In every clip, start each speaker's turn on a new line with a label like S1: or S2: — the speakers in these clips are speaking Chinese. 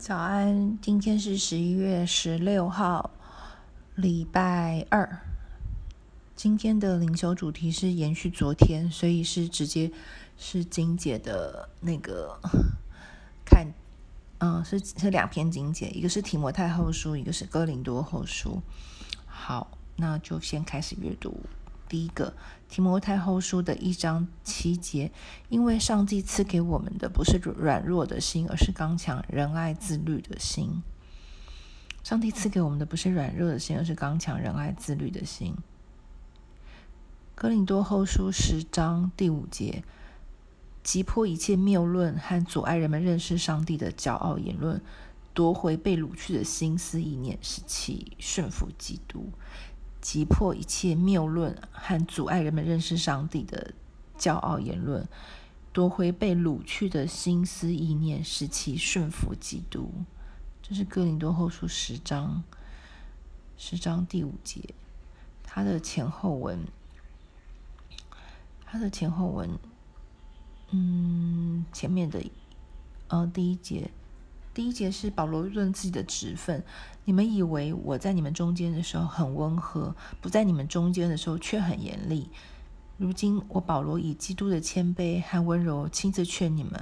S1: 早安，今天是十一月十六号，礼拜二。今天的灵修主题是延续昨天，所以是直接是金姐的那个看，嗯，是是两篇经节，一个是提摩太后书，一个是哥林多后书。好，那就先开始阅读。第一个提摩太后书的一章七节，因为上帝赐给我们的不是软弱的心，而是刚强、仁爱、自律的心。上帝赐给我们的不是软弱的心，而是刚强、仁爱、自律的心。哥林多后书十章第五节，击破一切谬论和阻碍人们认识上帝的骄傲言论，夺回被掳去的心思意念，使其顺服基督。击破一切谬论和阻碍人们认识上帝的骄傲言论，夺回被掳去的心思意念，使其顺服基督。这是哥林多后书十章十章第五节，它的前后文，它的前后文，嗯，前面的呃第一节。第一节是保罗论自己的职分。你们以为我在你们中间的时候很温和，不在你们中间的时候却很严厉。如今我保罗以基督的谦卑和温柔亲自劝你们：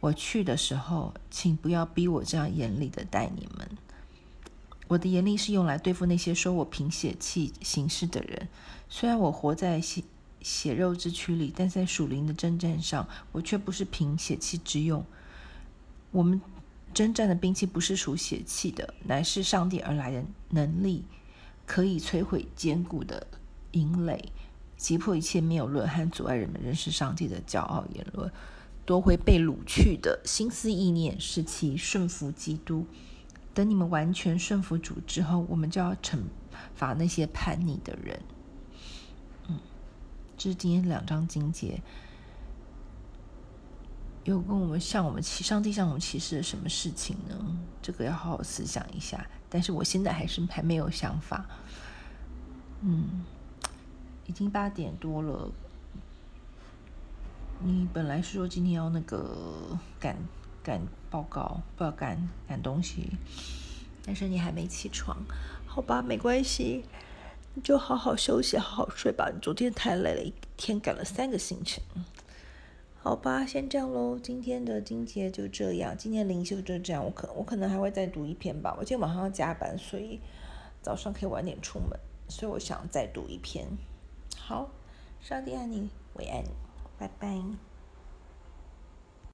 S1: 我去的时候，请不要逼我这样严厉的待你们。我的严厉是用来对付那些说我凭血气行事的人。虽然我活在血血肉之躯里，但在属灵的征战上，我却不是凭血气之用。我们。征战的兵器不是属血气的，乃是上帝而来的能力，可以摧毁坚固的营垒，击破一切谬论和阻碍人们认识上帝的骄傲言论，夺回被掳去的心思意念，使其顺服基督。等你们完全顺服主之后，我们就要惩罚那些叛逆的人。嗯，这是今天两章经节。有跟我们向我们启上帝向我们启示了什么事情呢？这个要好好思想一下。但是我现在还是还没有想法。嗯，已经八点多了。你本来是说今天要那个赶赶报告，不要赶赶东西，但是你还没起床，好吧，没关系，你就好好休息，好好睡吧。你昨天太累了，一天赶了三个行程。好吧，先这样喽。今天的金节就这样，今天灵修就这样。我可我可能还会再读一篇吧。我今天晚上要加班，所以早上可以晚点出门，所以我想再读一篇。好，上帝爱你，我也爱你，拜拜。